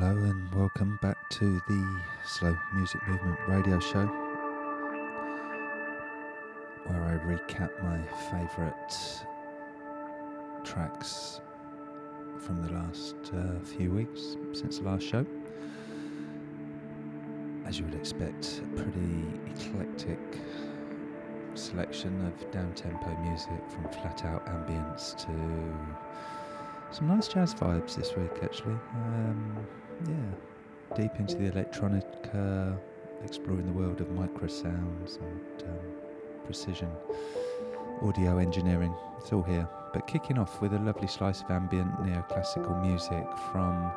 Hello and welcome back to the Slow Music Movement radio show, where I recap my favourite tracks from the last uh, few weeks since the last show. As you would expect, a pretty eclectic selection of down tempo music from flat out ambience to some nice jazz vibes this week, actually. Um, yeah, deep into the electronic, uh, exploring the world of micro sounds and um, precision audio engineering. It's all here. But kicking off with a lovely slice of ambient neoclassical music from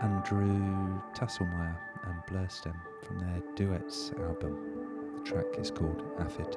Andrew Tasselmyer and Blurstem from their Duets album. The track is called Aphid.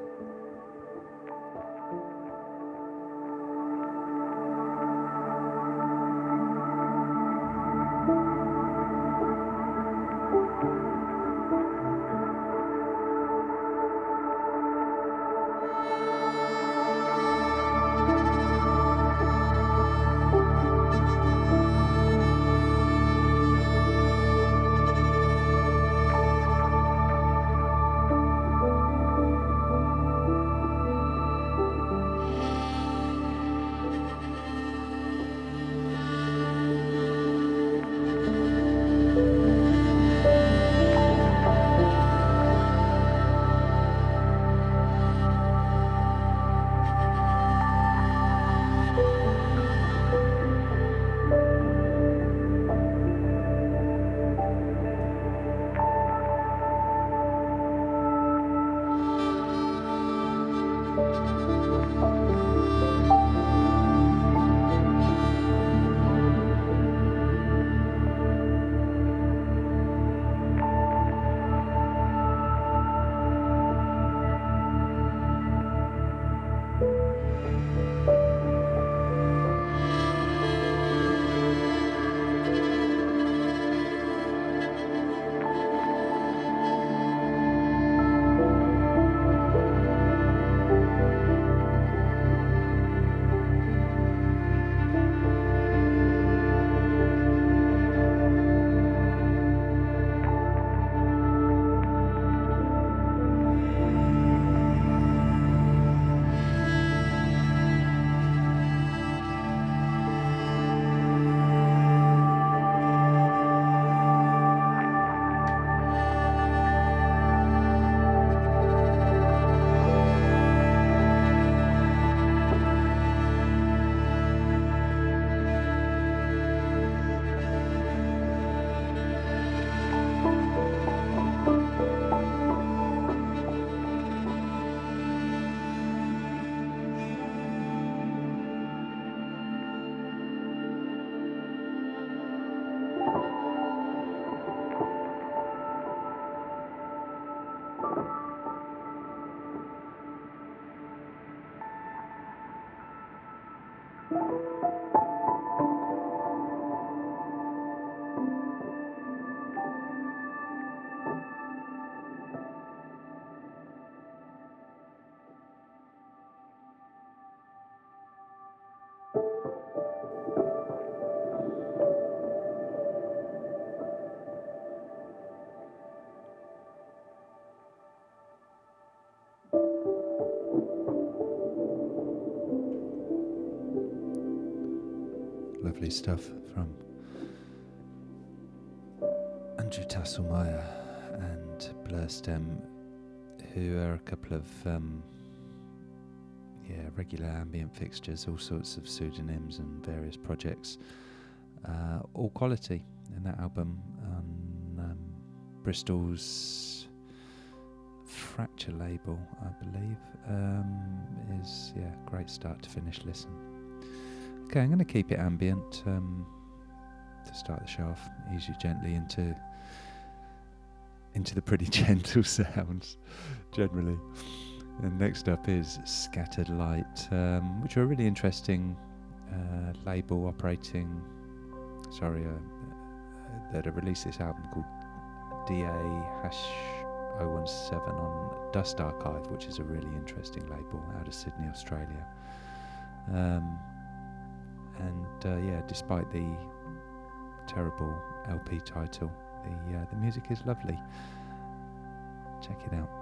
Lovely stuff from Andrew Tasselmyer and Blurstem, who are a couple of um, yeah regular ambient fixtures, all sorts of pseudonyms and various projects, uh, all quality. And that album um, Bristol's Fracture label, I believe, um, is yeah great start to finish listen. Okay, I'm going to keep it ambient um, to start the show off. Ease you gently into into the pretty gentle sounds, generally. And next up is Scattered Light, um, which are a really interesting uh, label operating. Sorry, uh, uh, that have released this album called DA Hash 017 on Dust Archive, which is a really interesting label out of Sydney, Australia. Um, and uh, yeah, despite the terrible LP title. The uh, the music is lovely. Check it out.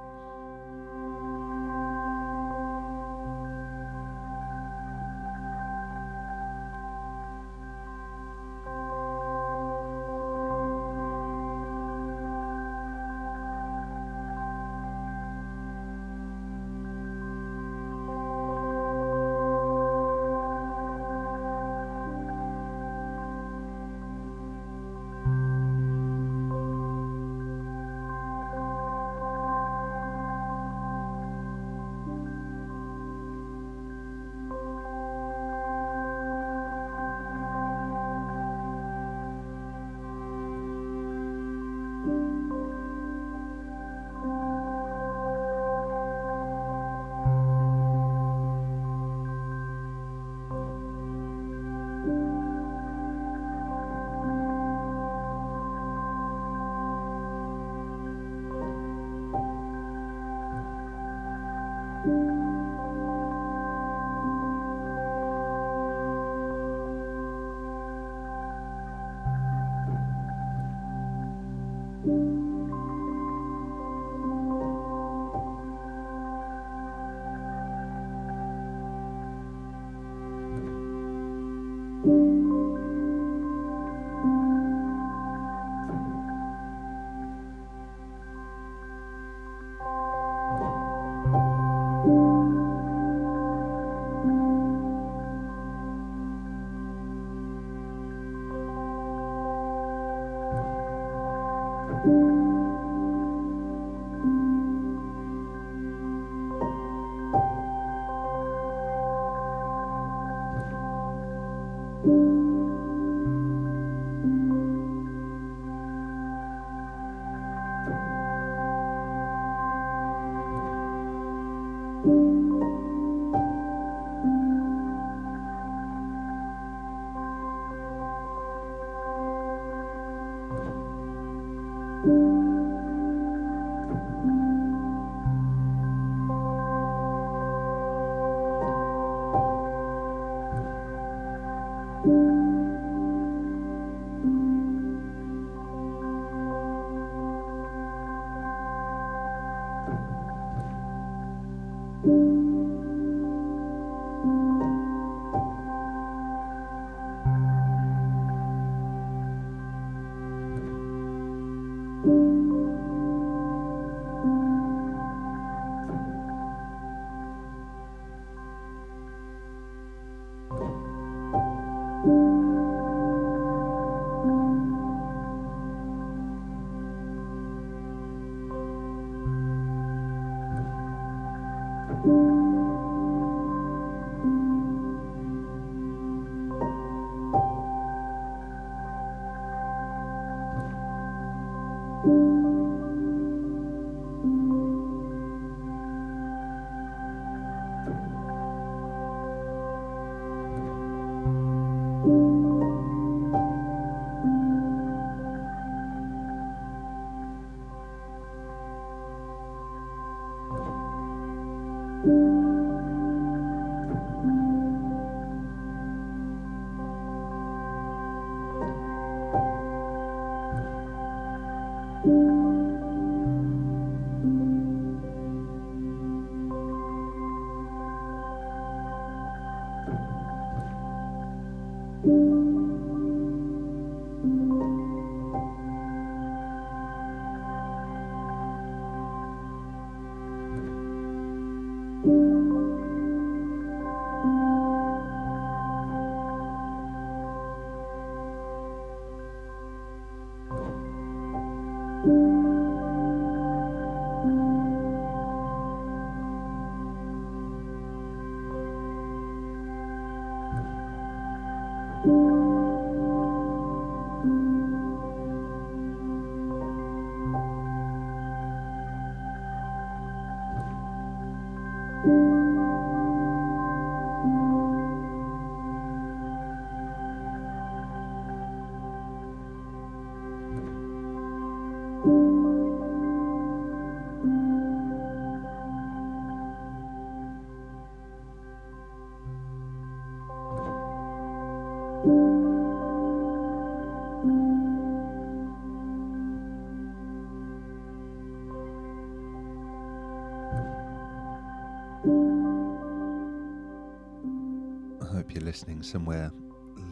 Somewhere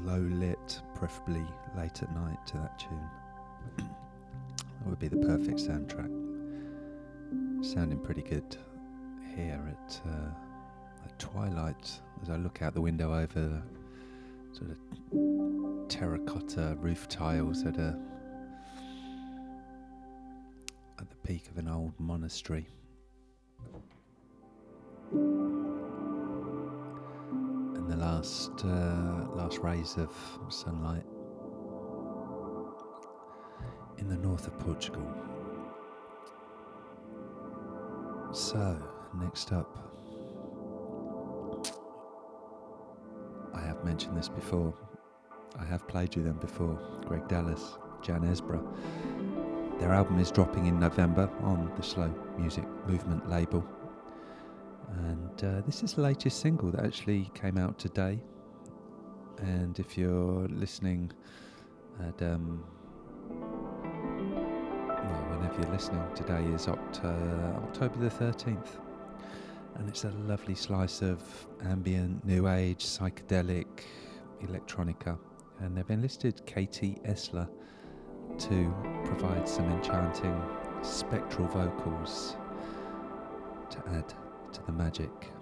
low lit, preferably late at night to that tune. that would be the perfect soundtrack. Sounding pretty good here at, uh, at twilight as I look out the window over sort of terracotta roof tiles at a at the peak of an old monastery. Uh, last rays of sunlight in the north of Portugal. So, next up, I have mentioned this before. I have played you them before. Greg Dallas, Jan Esbra. Their album is dropping in November on the Slow Music Movement label. And uh, this is the latest single that actually came out today. And if you're listening at, um, well, whenever you're listening, today is Oct- October the 13th. And it's a lovely slice of ambient, new age, psychedelic, electronica. And they've enlisted Katie Esler to provide some enchanting spectral vocals to add to the magic.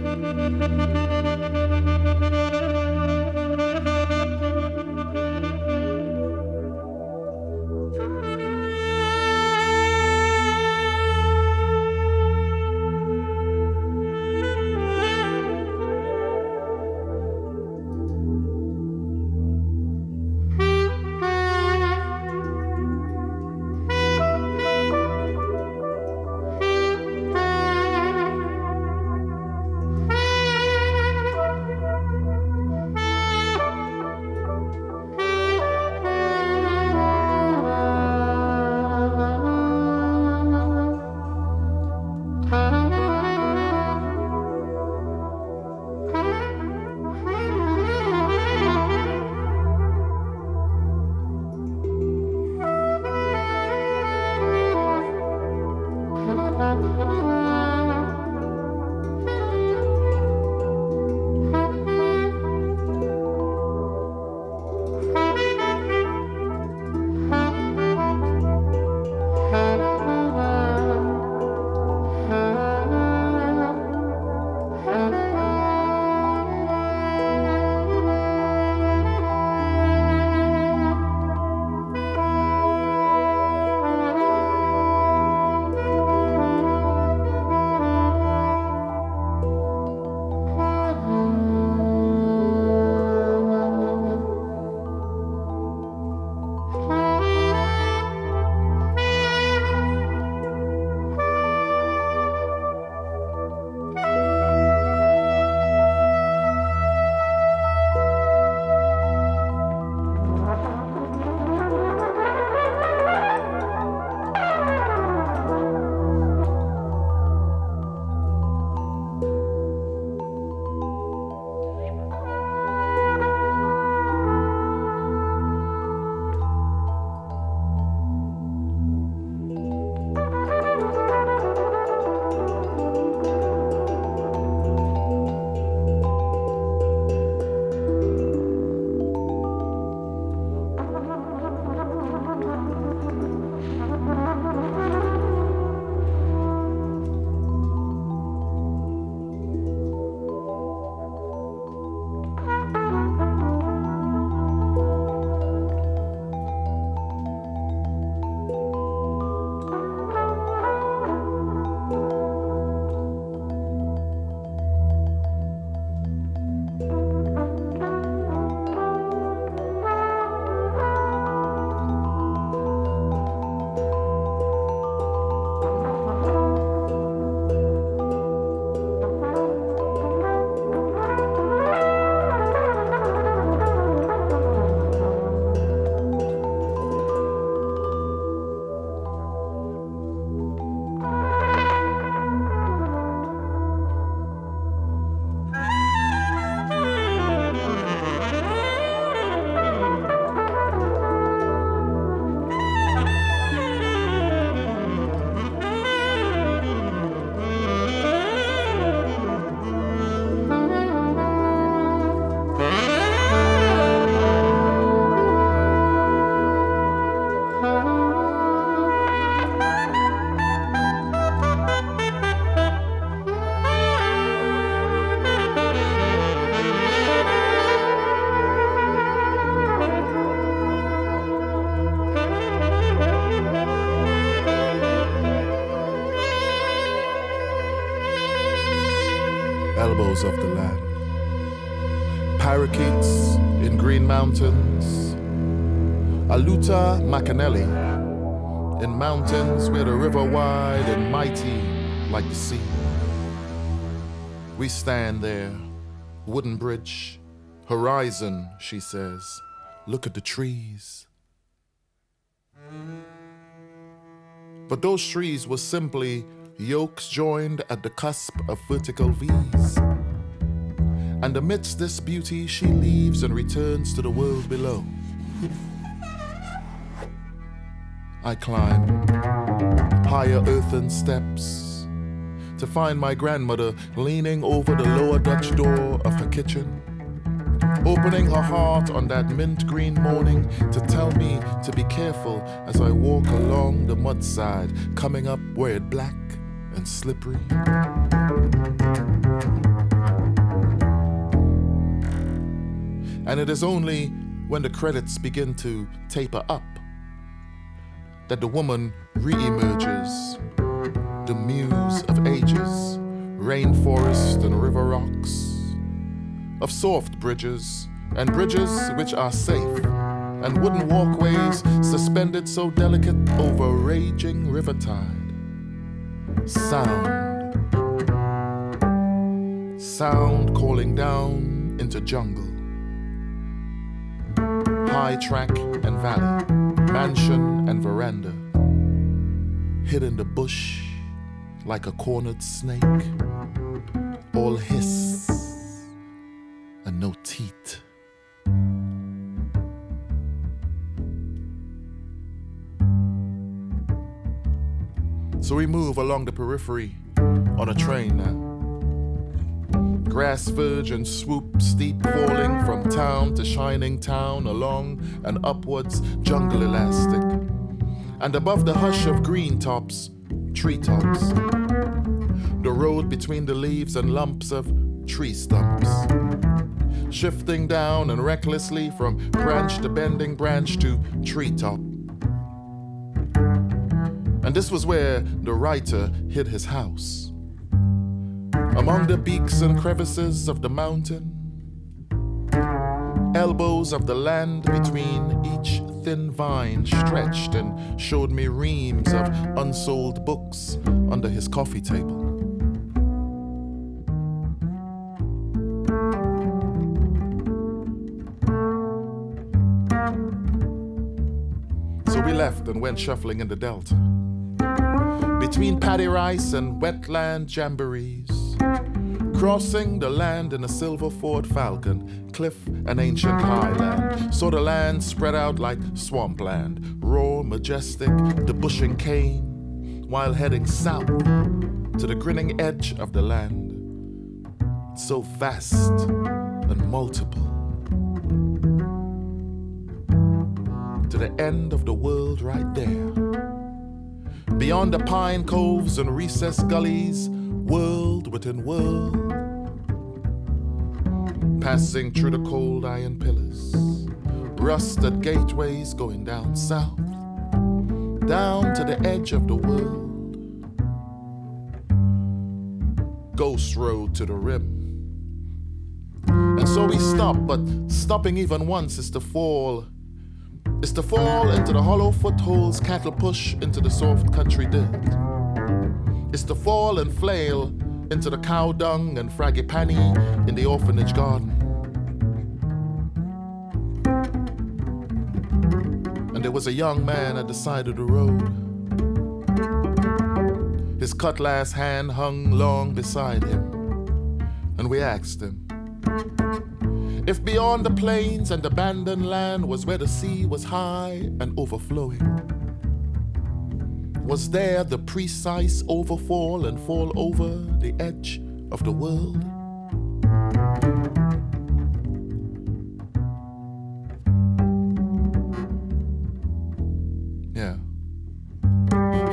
Thank you. Of the land. Parakeets in green mountains. Aluta Makanelli in mountains where the river wide and mighty like the sea. We stand there, wooden bridge, horizon, she says. Look at the trees. But those trees were simply yokes joined at the cusp of vertical V's. And amidst this beauty, she leaves and returns to the world below. I climb higher earthen steps to find my grandmother leaning over the lower Dutch door of her kitchen opening her heart on that mint green morning to tell me to be careful as I walk along the mud side, coming up where it black and slippery. And it is only when the credits begin to taper up that the woman re-emerges, the muse of ages, rainforest and river rocks of soft bridges, and bridges which are safe, and wooden walkways suspended so delicate over raging river tide. Sound, sound calling down into jungle. High track and valley, mansion and veranda, hid in the bush like a cornered snake, all hiss and no teeth. So we move along the periphery on a train now. Grass verge and swoop, steep falling from town to shining town, along and upwards, jungle elastic. And above the hush of green tops, treetops. The road between the leaves and lumps of tree stumps shifting down and recklessly from branch to bending branch to treetop. And this was where the writer hid his house. Among the peaks and crevices of the mountain, elbows of the land between each thin vine stretched and showed me reams of unsold books under his coffee table. So we left and went shuffling in the delta. Between paddy rice and wetland jamborees, crossing the land in a silver Ford Falcon, cliff and ancient highland. Saw the land spread out like swampland, raw, majestic, the bushing cane, while heading south to the grinning edge of the land. So vast and multiple. to the end of the world right there. Beyond the pine coves and recessed gullies, world within world. Passing through the cold iron pillars, rusted gateways going down south, down to the edge of the world. Ghost road to the rim. And so we stop, but stopping even once is to fall is to fall into the hollow footholds cattle push into the soft country dirt. It's to fall and flail into the cow dung and frangipani in the orphanage garden. And there was a young man at the side of the road. His cutlass hand hung long beside him. And we asked him, if beyond the plains and abandoned land was where the sea was high and overflowing, was there the precise overfall and fall over the edge of the world? Yeah.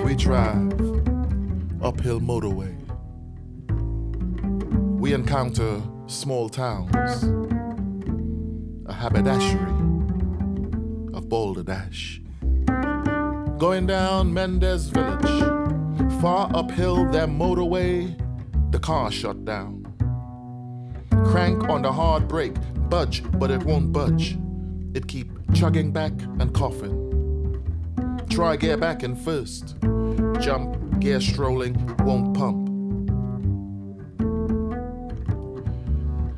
We drive uphill motorway. We encounter small towns a haberdashery of Balderdash. Going down Mendez Village, far uphill their motorway, the car shut down. Crank on the hard brake, budge, but it won't budge. It keep chugging back and coughing. Try gear back in first. Jump, gear strolling, won't pump.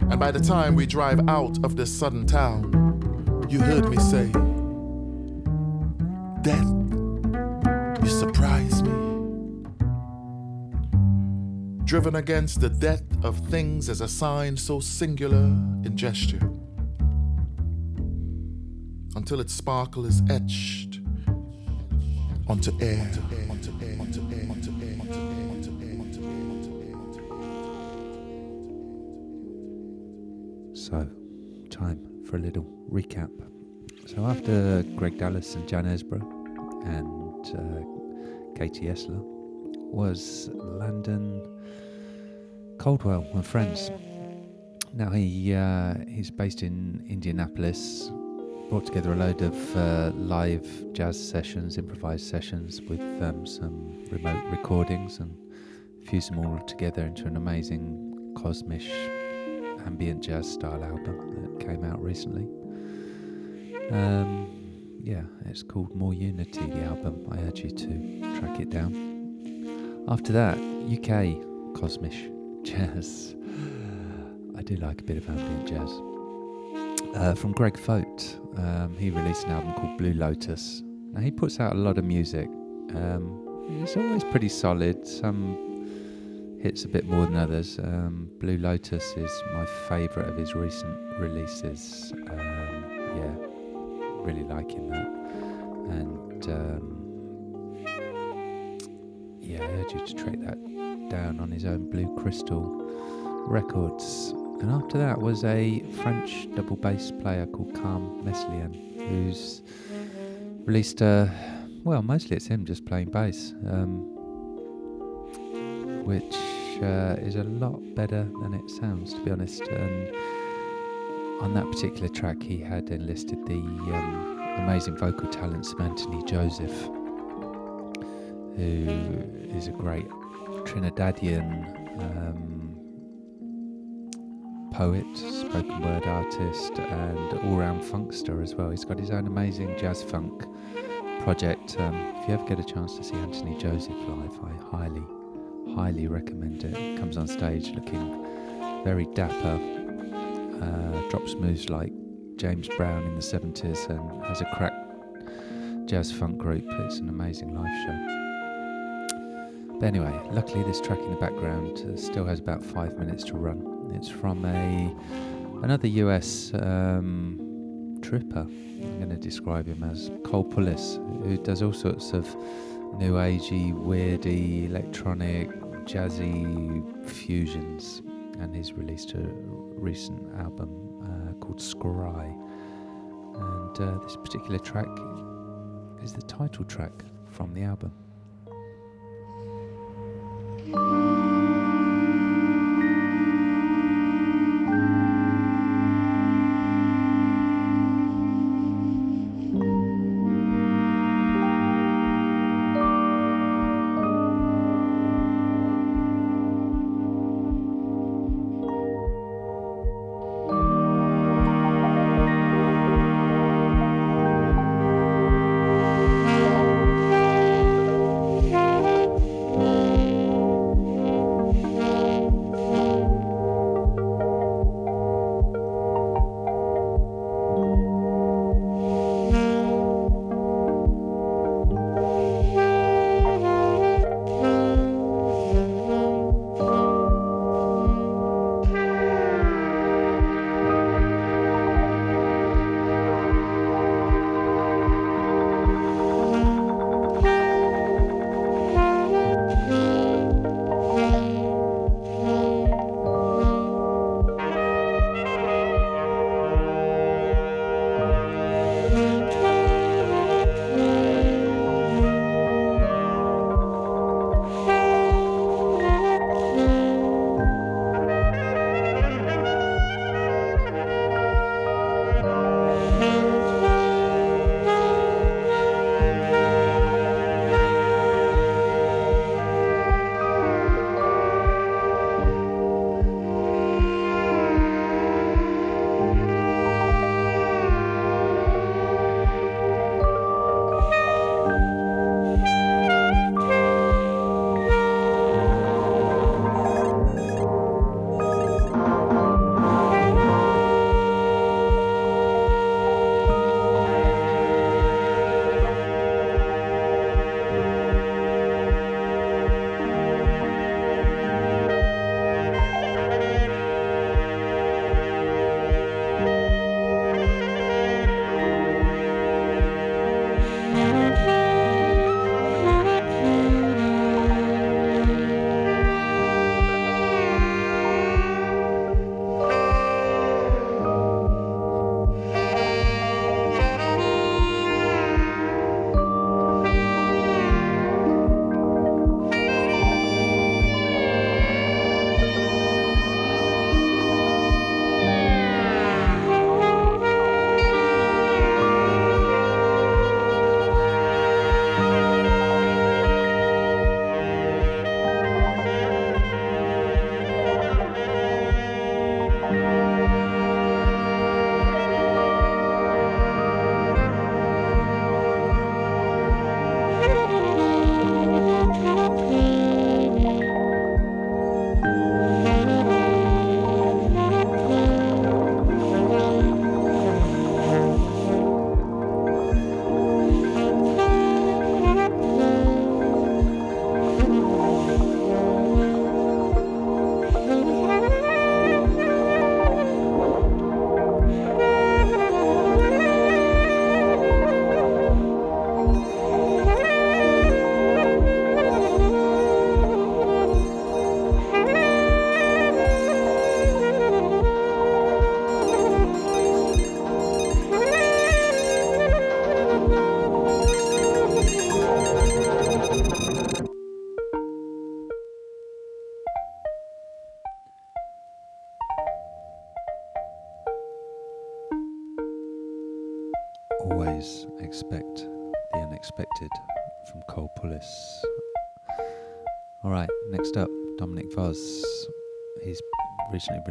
And by the time we drive out of this sudden town, you heard me say, Death, Driven against the death of things as a sign so singular in gesture. Until its sparkle is etched onto air. So, time for a little recap. So, after Greg Dallas and Jan Esborough and uh, Katie Esler was Landon Caldwell and friends. Now he uh, he's based in Indianapolis. Brought together a load of uh, live jazz sessions, improvised sessions with um, some remote recordings, and fused them all together into an amazing kosmische ambient jazz style album that came out recently. Um, yeah, it's called More Unity, the album. I urge you to track it down. After that, UK kosmische jazz. I do like a bit of ambient jazz. Uh, from Greg Foat, um, he released an album called Blue Lotus. Now he puts out a lot of music. Um, it's always pretty solid. Some hits a bit more than others. Um, Blue Lotus is my favourite of his recent releases. Um, yeah, really liking that. And um, yeah, I urge you to track that down on his own Blue Crystal Records. And after that was a French double bass player called Kham Meslien, who's released a, well, mostly it's him just playing bass, um, which uh, is a lot better than it sounds, to be honest. And on that particular track, he had enlisted the um, amazing vocal talents of Anthony Joseph, who is a great Trinidadian um, poet, spoken word artist, and all round funkster as well. He's got his own amazing jazz funk project. Um, if you ever get a chance to see Anthony Joseph live, I highly, highly recommend it. He comes on stage looking very dapper, uh, drops moves like James Brown in the 70s, and has a crack jazz funk group. It's an amazing live show. But anyway, luckily this track in the background uh, still has about five minutes to run. It's from a another US um, tripper. I'm going to describe him as Cole Pulice, who does all sorts of new agey, weirdy, electronic, jazzy fusions, and he's released a recent album uh, called Scry. And uh, this particular track is the title track from the album. Always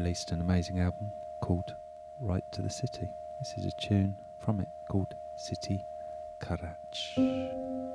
released an amazing album called Right to the City. This is a tune from it called City Karach.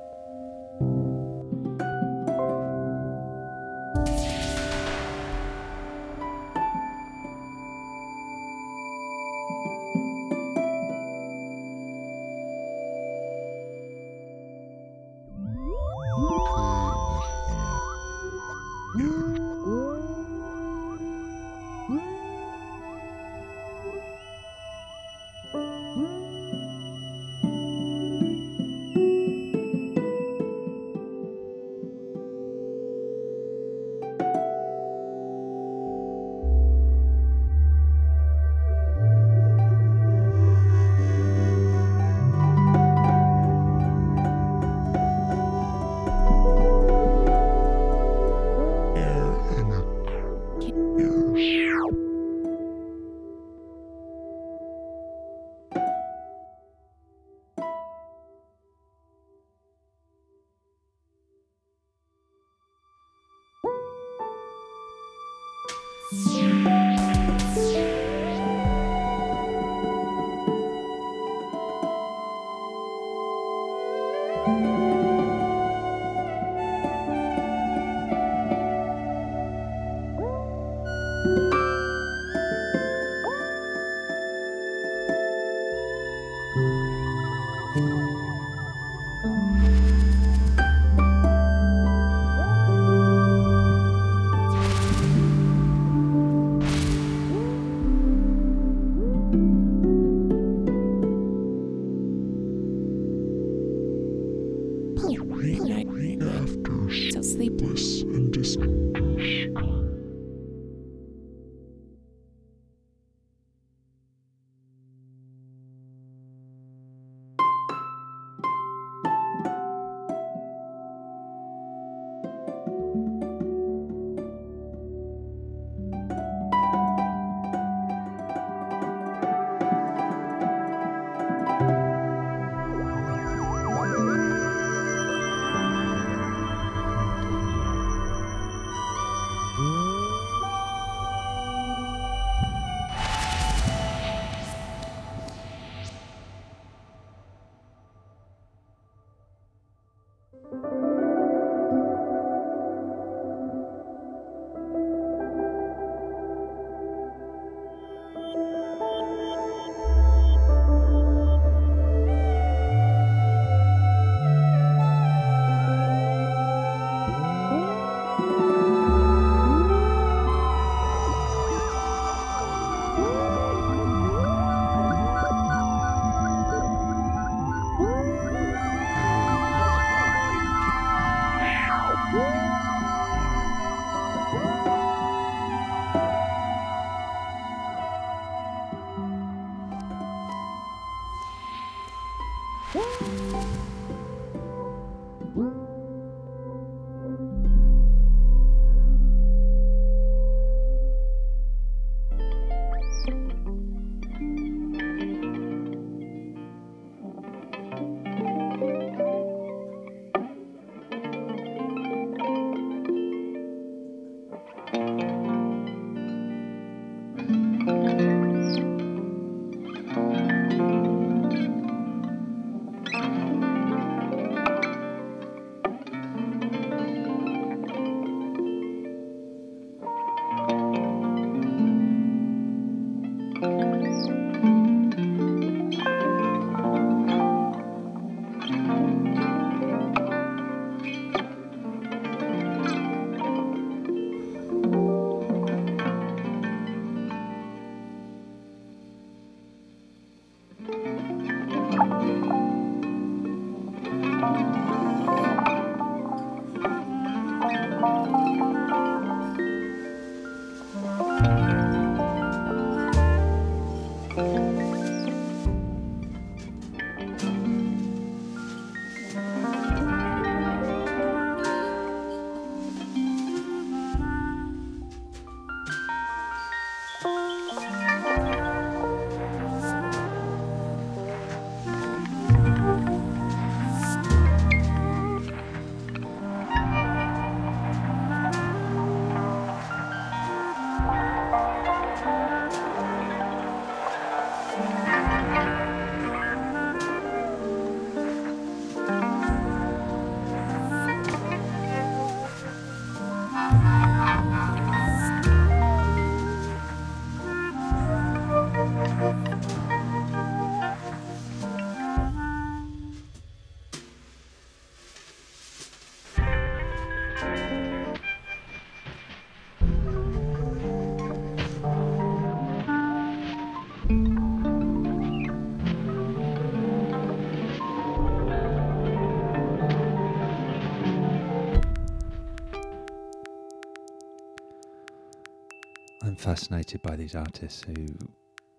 Fascinated by these artists who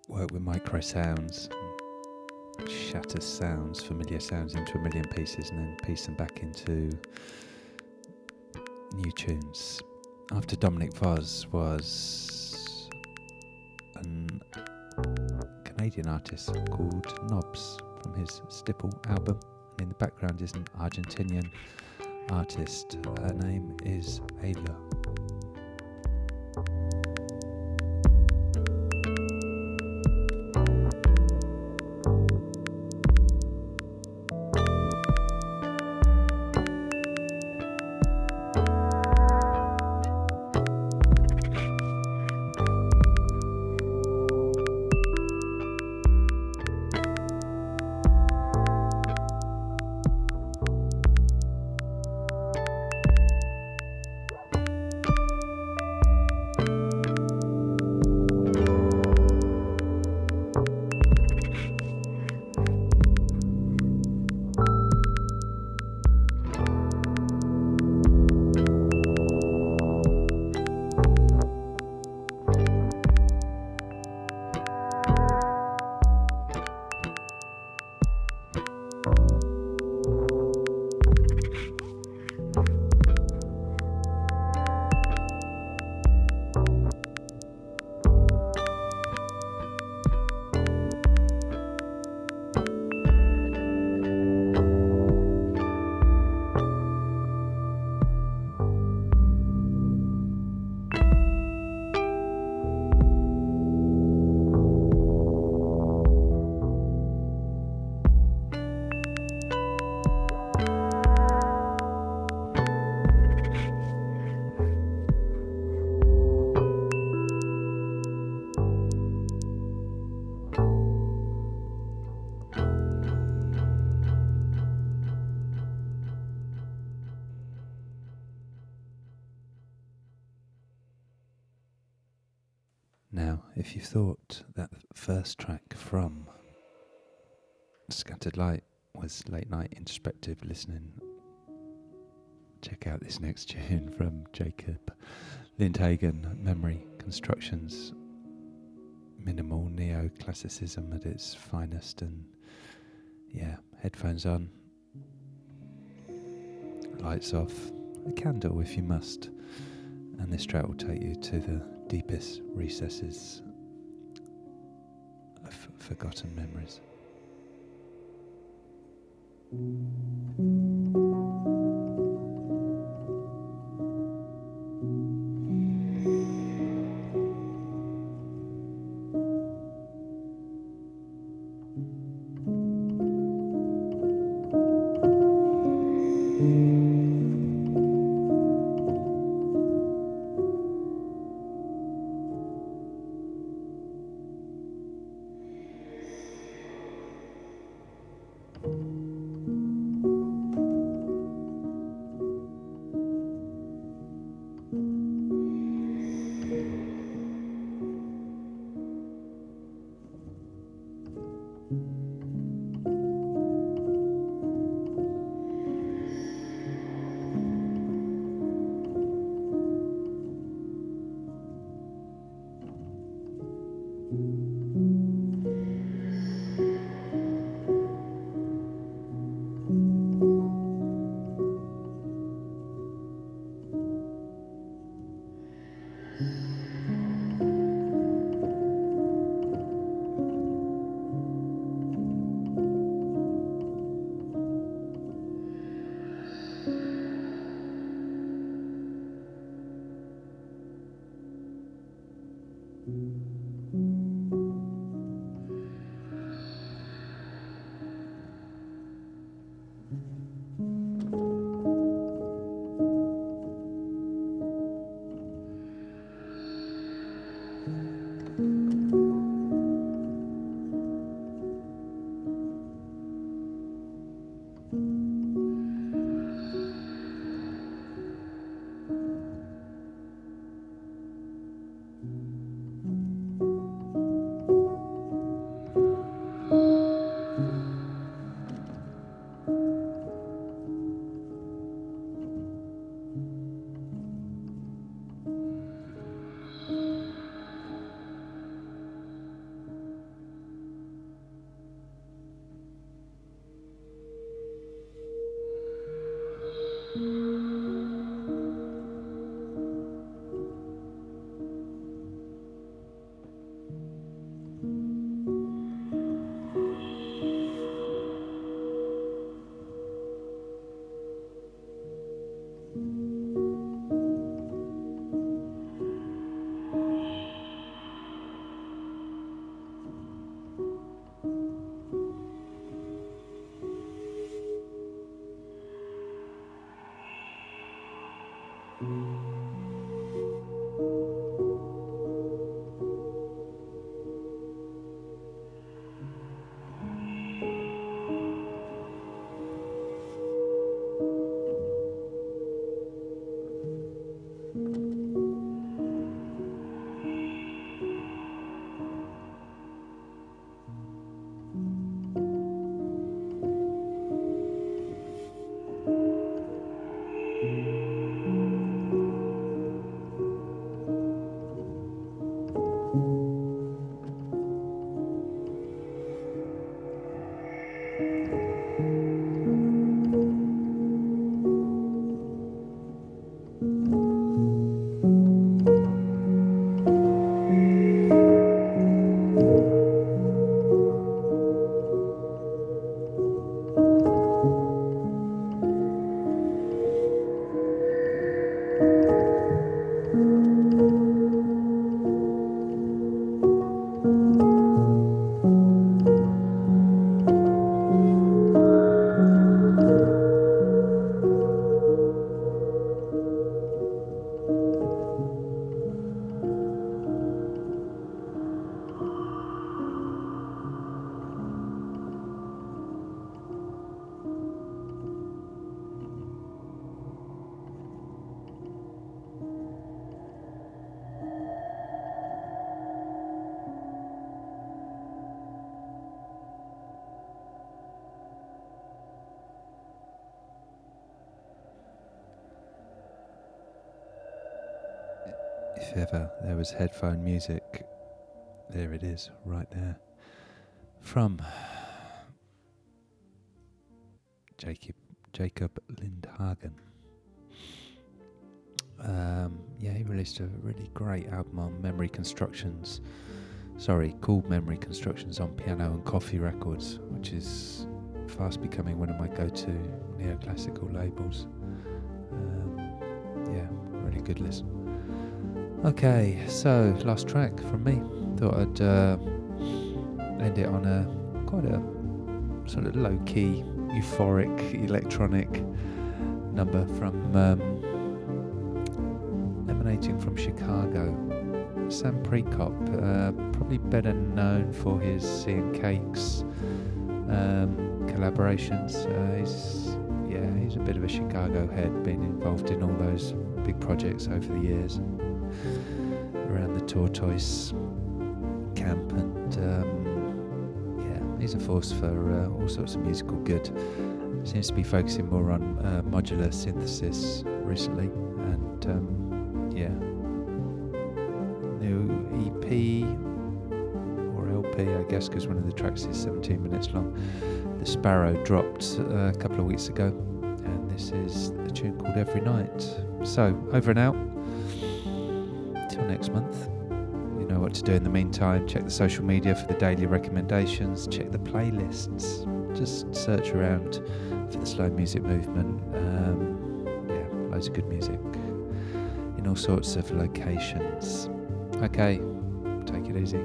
work with micro sounds, shatter sounds, familiar sounds into a million pieces, and then piece them back into new tunes. After Dominic Voss was an Canadian artist called Knobs from his Stipple album. And in the background is an Argentinian artist. Her name is Ayla. Now, if you thought that first track from Scattered Light was late night introspective listening, check out this next tune from Jacob Lindhagen, Memory Constructions. Minimal neoclassicism at its finest, and yeah, headphones on, lights off, a candle if you must, and this track will take you to the deepest recesses of forgotten memories. Ever there was headphone music, there it is, right there. From Jacob Jacob Lindhagen. Um, yeah, he released a really great album on Memory Constructions. Sorry, called Memory Constructions on Piano and Coffee Records, which is fast becoming one of my go-to neoclassical labels. Um, yeah, really good listen. Okay, so last track from me. Thought I'd uh, end it on a quite a sort of low key, euphoric, electronic number from um, emanating from Chicago. Sam Prekop, uh, probably better known for his Sea and Cakes um, collaborations. Uh, he's yeah, he's a bit of a Chicago head, been involved in all those big projects over the years tortoise camp, and um, yeah, he's a force for uh, all sorts of musical good. Seems to be focusing more on uh, modular synthesis recently, and um, yeah, new EP or LP, I guess, because one of the tracks is 17 minutes long. The Sparrow dropped uh, a couple of weeks ago, and this is a tune called Every Night. So, over and out till next month. To do in the meantime. Check the social media for the daily recommendations. Check the playlists. Just search around for the slow music movement. Um, yeah, loads of good music in all sorts of locations. Okay, take it easy.